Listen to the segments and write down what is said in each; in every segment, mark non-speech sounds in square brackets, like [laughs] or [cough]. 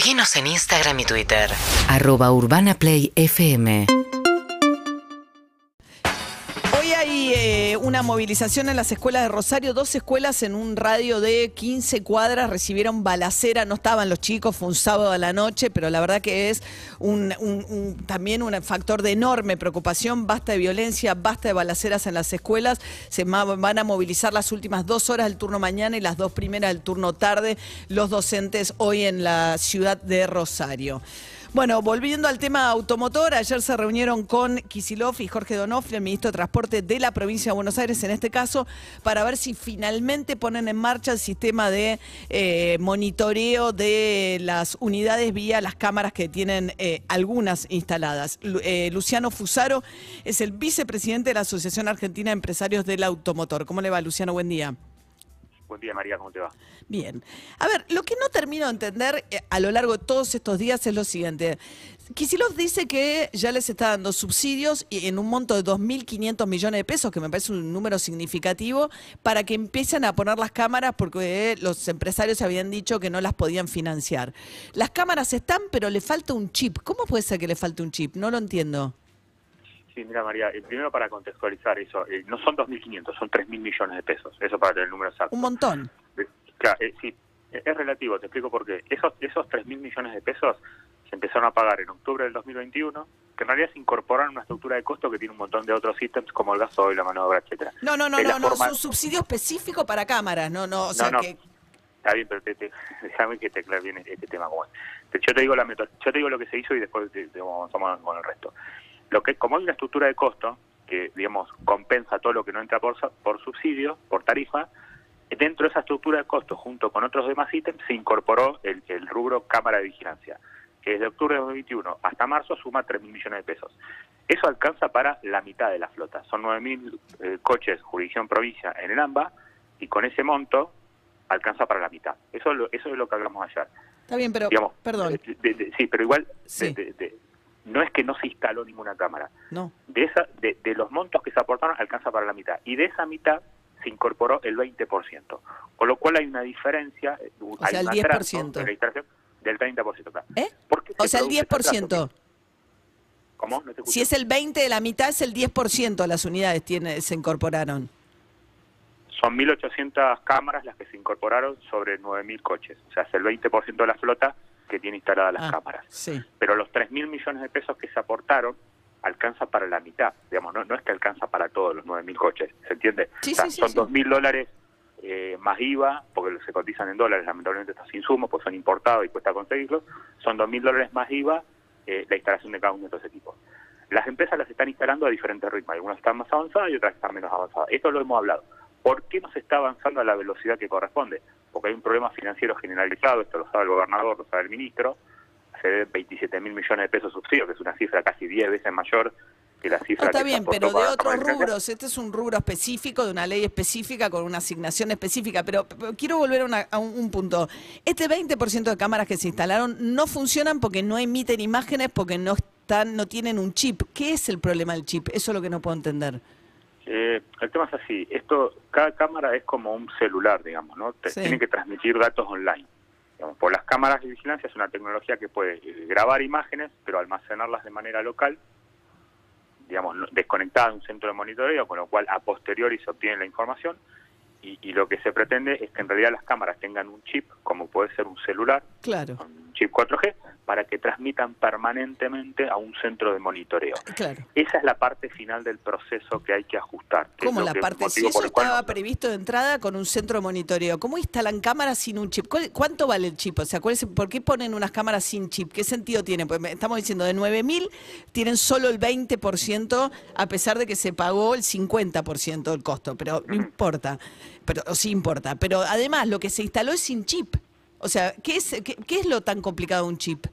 Seguinos en Instagram y Twitter. arroba urbanaplayfm Hoy una movilización en las escuelas de Rosario. Dos escuelas en un radio de 15 cuadras recibieron balacera. No estaban los chicos, fue un sábado a la noche, pero la verdad que es también un factor de enorme preocupación. Basta de violencia, basta de balaceras en las escuelas. Se van a movilizar las últimas dos horas del turno mañana y las dos primeras del turno tarde los docentes hoy en la ciudad de Rosario. Bueno, volviendo al tema automotor, ayer se reunieron con Kisilov y Jorge Donofrio, el ministro de Transporte de la provincia de Buenos Aires, en este caso, para ver si finalmente ponen en marcha el sistema de eh, monitoreo de las unidades vía las cámaras que tienen eh, algunas instaladas. Eh, Luciano Fusaro es el vicepresidente de la Asociación Argentina de Empresarios del Automotor. ¿Cómo le va, Luciano? Buen día. Buen día, María, ¿cómo te va? Bien. A ver, lo que no termino de entender eh, a lo largo de todos estos días es lo siguiente. Kisilov dice que ya les está dando subsidios y en un monto de 2.500 millones de pesos, que me parece un número significativo, para que empiecen a poner las cámaras porque eh, los empresarios habían dicho que no las podían financiar. Las cámaras están, pero le falta un chip. ¿Cómo puede ser que le falte un chip? No lo entiendo. Sí, mira, María, eh, primero para contextualizar eso, eh, no son 2.500, son 3.000 millones de pesos, eso para tener el número exacto. Un montón. Eh, Claro, eh, sí, es relativo, te explico por qué. Esos, esos 3.000 millones de pesos se empezaron a pagar en octubre del 2021, que en realidad se incorporaron una estructura de costo que tiene un montón de otros ítems como el gasoil, la mano de obra, etcétera. No, no, no, no, no, forma- es un subsidio específico para cámaras, no, no, o sea no, no, que... está bien, pero te, te- [laughs] déjame que te aclare bien este tema. Yo te digo la yo te digo lo que se hizo y después te, te avanzamos con el resto. Lo que como hay una estructura de costo que digamos compensa todo lo que no entra por por subsidio, por tarifa, dentro de esa estructura de costo junto con otros demás ítems se incorporó el, el rubro cámara de vigilancia, que desde octubre de 2021 hasta marzo suma 3.000 millones de pesos. Eso alcanza para la mitad de la flota. Son 9.000 eh, coches jurisdicción provincia en el AMBA y con ese monto alcanza para la mitad. Eso, es lo- eso es lo que hablamos ayer. Está bien, pero, Digamos, perdón, de- de- de- sí, pero igual Sí. De- de- de- no es que no se instaló ninguna cámara. no. De, esa, de, de los montos que se aportaron alcanza para la mitad. Y de esa mitad se incorporó el 20%. Con lo cual hay una diferencia, eh, O hay sea, el un 10%. atraso en la del 30%. claro. ¿Eh? ¿Por qué O se sea, el produce ese atraso? 10%. ¿Cómo? No te escucho. Si es el 20 de la mitad, es el 10% las unidades tiene, se incorporaron. Son 1.800 cámaras las que se incorporaron sobre 9.000 coches. O sea, es el 20% de la flota que tiene instaladas las Ah, cámaras. Sí. pero los 3.000 millones de pesos que se aportaron alcanza para la mitad, digamos, no, no es que alcanza para todos los 9.000 coches, ¿se entiende? Sí, O sea, sí, sí, son sí. 2.000 dólares eh, más IVA, porque se cotizan en dólares, lamentablemente estos insumos, pues son importados y cuesta conseguirlos, son 2.000 dólares más IVA eh, la instalación de cada uno de estos equipos. Las empresas las están instalando a diferentes ritmos, algunas están más avanzadas y otras están menos avanzadas. Esto lo hemos hablado. ¿Por qué no se está avanzando a la velocidad que corresponde? Porque hay un problema financiero generalizado, esto lo sabe el gobernador, lo sabe el ministro, se deben 27 mil millones de pesos subsidio, que es una cifra casi 10 veces mayor que la No, cifra está que bien, pero de otros rubros. Este es un rubro específico, de una ley específica, con una asignación específica. Pero, pero quiero volver a, una- a un, un punto. Este 20% de cámaras que se instalaron no funcionan porque no emiten imágenes, porque no están, no tienen un chip. ¿Qué es el problema del chip? Eso es lo que no puedo entender. Eh, el tema es así, esto, cada cámara es como un celular, digamos, ¿no? Te- Sí. Tiene que transmitir datos online. Digamos, por las cámaras de vigilancia es una tecnología que puede eh, grabar imágenes, pero almacenarlas de manera local, digamos, desconectada de un centro de monitoreo, con lo cual a posteriori se obtiene la información. Y, y lo que se pretende es que en realidad las cámaras tengan un chip, como puede ser un celular, Claro, un chip 4G, para que transmitan permanentemente a un centro de monitoreo. claro. Esa es la parte final del proceso que hay que ajustar. que ¿Cómo la que- parte? Si eso cual estaba previsto de entrada con un centro de monitoreo, ¿cómo instalan cámaras sin un chip? ¿Cuál- ¿Cuánto vale el chip? O sea, ¿cuál es- ¿por qué ponen unas cámaras sin chip? ¿Qué sentido tiene? Pues estamos diciendo, de 9.000 tienen solo el 20%, a pesar de que se pagó el 50% del costo, pero no importa, pero o sí importa. Pero además, lo que se instaló es sin chip. O sea, ¿qué es, qué, qué es lo tan complicado de un chip?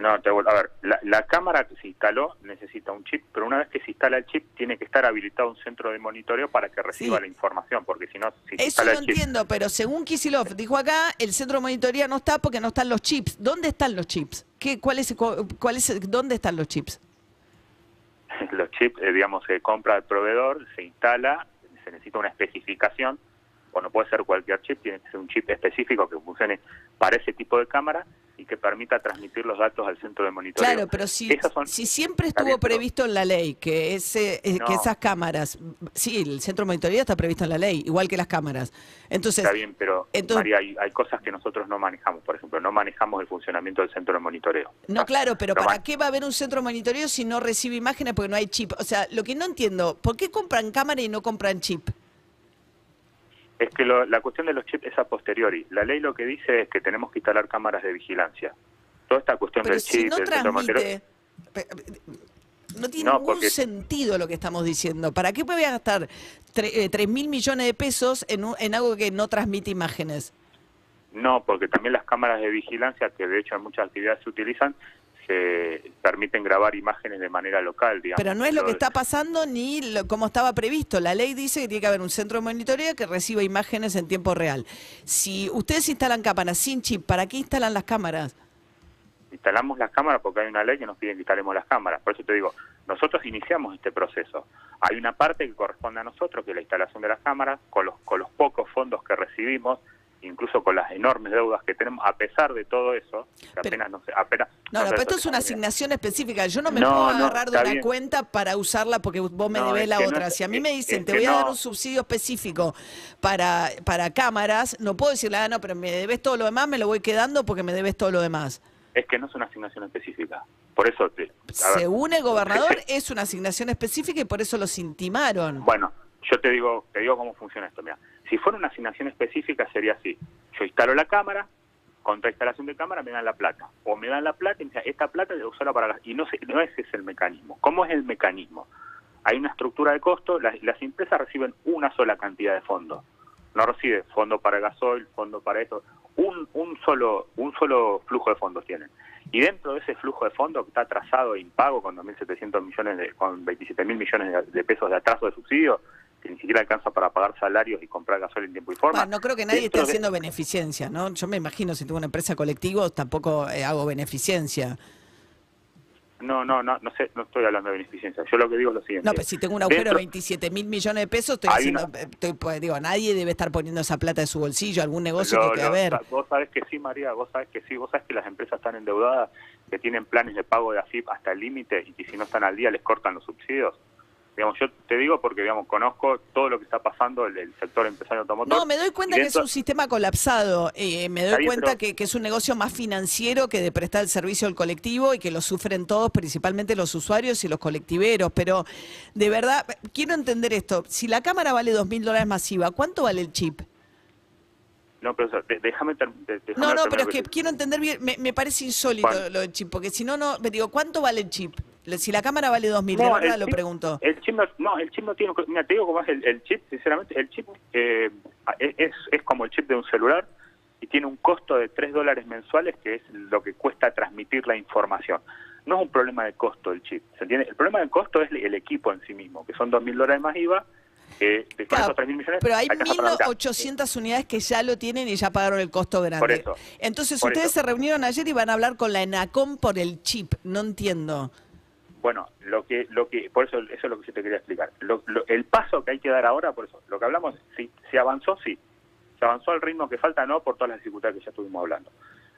No, te vuelvo- a ver, la, la cámara que se instaló necesita un chip, pero una vez que se instala el chip tiene que estar habilitado un centro de monitoreo para que reciba Sí. la información, porque si no, si Eso instala el chip, entiendo, pero según Kisilov dijo acá, el centro de monitoría no está porque no están los chips. ¿Dónde están los chips? ¿Qué, cuál es, cu- cuál es, ¿Dónde están los chips? [laughs] los chips, eh, digamos, se compra al proveedor, se instala, se necesita una especificación o no puede ser cualquier chip, tiene que ser un chip específico que funcione para ese tipo de cámara y que permita transmitir los datos al centro de monitoreo. Claro, pero si, son- si siempre estuvo previsto en la ley que ese eh, que esas cámaras, sí, el centro de monitoreo está previsto en la ley, igual que las cámaras. Entonces, Está bien, pero entonces- María, hay, hay cosas que nosotros no manejamos. Por ejemplo, no manejamos el funcionamiento del centro de monitoreo. no, claro, pero ¿para qué va a haber un centro de monitoreo si no recibe imágenes porque no hay chip? O sea, lo que no entiendo, ¿por qué compran cámara y no compran chip? Es que lo- la cuestión de los chips es a posteriori. La ley lo que dice es que tenemos que instalar cámaras de vigilancia. Toda esta cuestión Pero del si chip, no del transmite, no tiene No, ningún porque- sentido lo que estamos diciendo. ¿Para qué voy a gastar tre- eh, 3 mil millones de pesos en, un- en algo que no transmite imágenes? No, porque también las cámaras de vigilancia, que de hecho en muchas actividades se utilizan, se permiten grabar imágenes de manera local, digamos. Pero no es lo que está pasando ni lo- como estaba previsto. La ley dice que tiene que haber un centro de monitoreo que reciba imágenes en tiempo real. Si ustedes instalan cámaras sin chip, ¿para qué instalan las cámaras? instalamos las cámaras porque hay una ley que nos pide que instalemos las cámaras. Por eso te digo, nosotros iniciamos este proceso. Hay una parte que corresponde a nosotros, que es la instalación de las cámaras, con los, con los pocos fondos que recibimos, incluso con las enormes deudas que tenemos, a pesar de todo eso, que Pero- apenas no sé, apenas... No, no, pero esto es una asignación específica. Yo no me No, puedo agarrar de una bien. cuenta para usarla porque vos me debés la otra. si a mí me dicen, es te voy a dar un subsidio específico para, para cámaras, no puedo decirle, ah, no, pero me debes todo lo demás, me lo voy quedando porque me debes todo lo demás. Es que no es una asignación específica. Por eso... Te, Según el gobernador, [laughs] es una asignación específica y por eso los intimaron. Bueno, yo te digo, te digo cómo funciona esto. Mira, si fuera una asignación específica sería así: yo instalo la cámara, contra instalación de cámara me dan la plata, o me dan la plata y me dicen, esta plata de usarla para gas-". y no sé, no ese es el mecanismo. ¿Cómo es el mecanismo? Hay una estructura de costo, las, empresas reciben una sola cantidad de fondos, no recibe fondo para gasoil, fondo para esto, un, un solo un solo flujo de fondos tienen. Y dentro de ese flujo de fondos que está atrasado e impago con 2.700 millones, de, con 27 mil millones de, de pesos de atraso de subsidio, que ni siquiera alcanza para pagar salarios y comprar gasoil en tiempo y forma. Bueno, no creo que nadie esté Dentro de- haciendo beneficencia, ¿no? Yo me imagino, si tengo una empresa colectiva, tampoco eh, hago beneficencia. No, no, no, no sé, no estoy hablando de beneficencia. Yo lo que digo es lo siguiente. No, pero si tengo un agujero de Dentro- 27 mil millones de pesos, estoy haciendo, una- eh, estoy, pues, digo, nadie debe estar poniendo esa plata de su bolsillo, algún negocio Lo- que lo- haber. Vos sabés que sí, María, vos sabés que sí, vos sabés que las empresas están endeudadas, que tienen planes de pago de AFIP hasta el límite y que si no están al día les cortan los subsidios. Digamos, yo te digo porque, digamos, conozco todo lo que está pasando el, el sector empresario automotor. No, me doy cuenta que es un sistema colapsado. eh, me doy cuenta que, que es un negocio más financiero que de prestar el servicio al colectivo y que lo sufren todos, principalmente los usuarios y los colectiveros. Pero de verdad, quiero entender esto. Si la cámara vale dos mil dólares masiva, ¿cuánto vale el chip? No, pero déjame... déjame No, no, pero es que quiero entender bien, me, me parece insólito lo del chip, porque si no, no, me digo, ¿cuánto vale el chip? Si la cámara vale dos mil, de No, verdad lo chip- pregunto. El chip no, no, el chip no tiene... Mira, te digo cómo es el, el chip, sinceramente, el chip eh, es, es como el chip de un celular y tiene un costo de 3 dólares mensuales, que es lo que cuesta transmitir la información. No es un problema de costo el chip, ¿se entiende? El problema de costo es el equipo en sí mismo, que son 2 mil dólares más IVA, que de- con Claro, esos 3 mil millones... pero hay alcanza para la mitad. 1.800 unidades que ya lo tienen y ya pagaron el costo grande. Por eso, Entonces, por ustedes eso. se reunieron ayer y van a hablar con la ENACOM por el chip. No entiendo. Bueno, lo que, lo que, por eso, eso es lo que yo te quería explicar. Lo- lo- el paso que hay que dar ahora, por eso, lo que hablamos, si, si avanzó, sí. Se avanzó al ritmo que falta, no, por todas las dificultades que ya estuvimos hablando.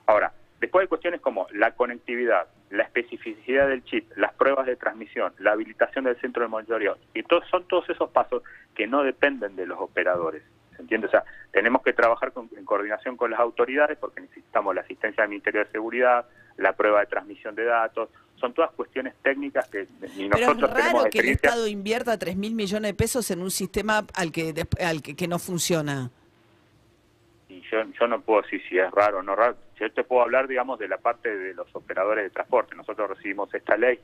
Ahora, después hay cuestiones como la conectividad, la especificidad del chip, las pruebas de transmisión, la habilitación del centro de monitoreo, y todos, son todos esos pasos que no dependen de los operadores. ¿Se entiende? O sea, tenemos que trabajar con- en coordinación con las autoridades porque necesitamos la asistencia del Ministerio de Seguridad, la prueba de transmisión de datos, son todas cuestiones técnicas que ni Pero nosotros es tenemos raro que el. Estado invierta 3 mil millones de pesos en un sistema al que, al que, que no funciona. Yo, no puedo decir si es raro o no raro. Yo te puedo hablar, digamos, de la parte de los operadores de transporte. Nosotros recibimos esta ley,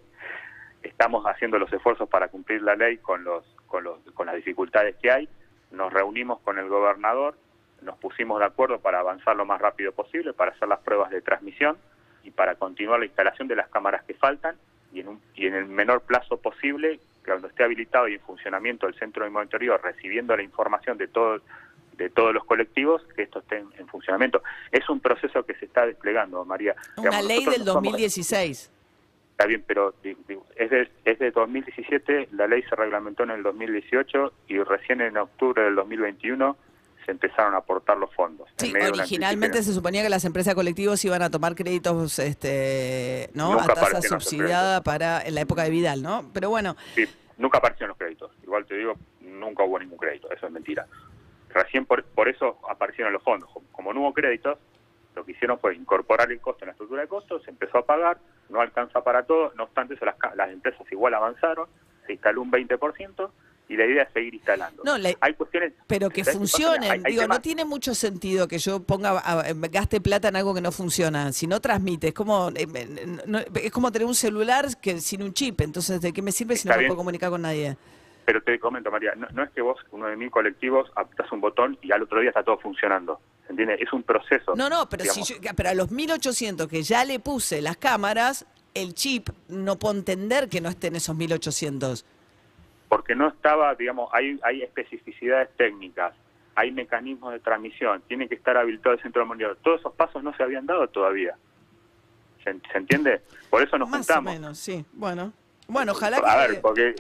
estamos haciendo los esfuerzos para cumplir la ley con, los, con, los, con las dificultades que hay. Nos reunimos con el gobernador, nos pusimos de acuerdo para avanzar lo más rápido posible, para hacer las pruebas de transmisión y para continuar la instalación de las cámaras que faltan y en, un, y en el menor plazo posible, cuando esté habilitado y en funcionamiento el centro de monitoreo, recibiendo la información de todo de todos los colectivos, que esto esté en, en funcionamiento. Es un proceso que se está desplegando, María. Una Digamos, ley del no somos- 2016. Está bien, pero di- di- es de, es de 2017, la ley se reglamentó en el 2018 y recién en octubre del 2021 se empezaron a aportar los fondos. Sí, originalmente se suponía que las empresas colectivos iban a tomar créditos este, ¿no? Nunca a tasa subsidiada para en la época de Vidal, ¿no? Pero bueno, Sí, nunca aparecieron los créditos. Igual te digo, nunca hubo ningún crédito, eso es mentira. Recién por, por eso aparecieron los fondos. Como no hubo créditos, lo que hicieron fue incorporar el costo en la estructura de costos, se empezó a pagar, no alcanza para todo, no obstante eso las, las empresas igual avanzaron, se instaló un 20% y la idea es seguir instalando. No, la- Hay cuestiones... pero que funcionen. Hay- hay Digo, temas- no tiene mucho sentido que yo ponga a- gaste plata en algo que no funciona. Si no transmite, es como eh, no- es como tener un celular que sin un chip. Entonces, ¿de qué me sirve si no me bien. puedo comunicar con nadie? Pero te comento, María, no, no es que vos, uno de mil colectivos, apretas un botón y al otro día está todo funcionando. ¿Se entiende? Es un proceso. No, no, pero si yo- pero a los 1800 que ya le puse las cámaras, el chip no puedo entender que no esté en esos 1800. porque no estaba, digamos, hay, hay especificidades técnicas, hay mecanismos de transmisión, tiene que estar habilitado el centro de monitoreo. Todos esos pasos no se habían dado todavía. ¿Se, se entiende? Por eso nos Más juntamos. o menos, sí. Bueno, bueno, ojalá a que ver, porque,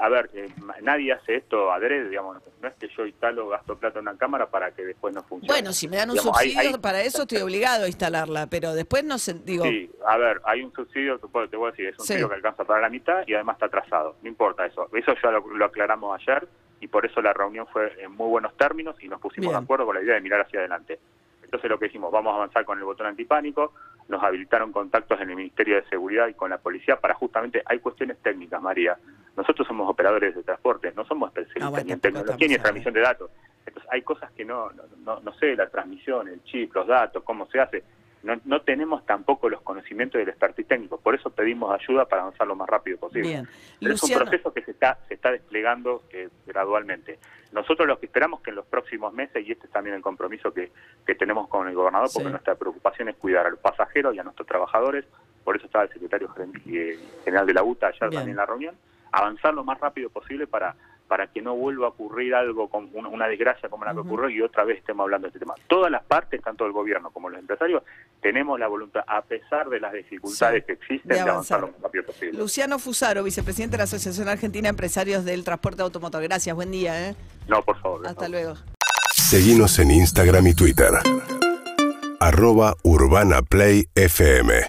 a ver, eh, nadie hace esto adrede, digamos, no es que yo instalo, gasto plata en una cámara para que después no funcione. Bueno, si me dan un Digamos, subsidio hay- para eso, estoy obligado a instalarla, pero después no sé, digo, Sí, a ver, hay un subsidio, te voy a decir, es un Sí. subsidio que alcanza para la mitad y además está atrasado. No importa eso. Eso ya lo, lo aclaramos ayer y por eso la reunión fue en muy buenos términos y nos pusimos Bien. de acuerdo con la idea de mirar hacia adelante. Entonces lo que hicimos, vamos a avanzar con el botón antipánico, nos habilitaron contactos en el Ministerio de Seguridad y con la policía para justamente, hay cuestiones técnicas, María. Nosotros somos operadores de transporte, no somos especialistas Ah, ni en tecnología ni en transmisión de datos. Entonces hay cosas que no, no, no, no sé, la transmisión, el chip, los datos, cómo se hace. No, no tenemos tampoco los conocimientos del expertise técnico, por eso pedimos ayuda para avanzar lo más rápido posible. Bien. Pero es un proceso que se está, se está desplegando eh, gradualmente. Nosotros lo que esperamos que en los próximos meses, y este es también el compromiso que, que tenemos con el gobernador, porque Sí. nuestra preocupación es cuidar a los pasajeros y a nuestros trabajadores, por eso estaba el secretario eh, general de la UTA ayer Bien. también en la reunión, avanzar lo más rápido posible para para que no vuelva a ocurrir algo, con una, desgracia como la que ocurrió y otra vez estemos hablando de este tema. Todas las partes, tanto el gobierno como los empresarios, tenemos la voluntad, a pesar de las dificultades Sí, que existen, de de avanzar lo más rápido posible. Luciano Fusaro, vicepresidente de la Asociación Argentina de Empresarios del Transporte Automotor. Gracias, buen día, ¿eh? No, por favor. Hasta luego. Seguinos en Instagram y Twitter. Arroba Urbana Play FM.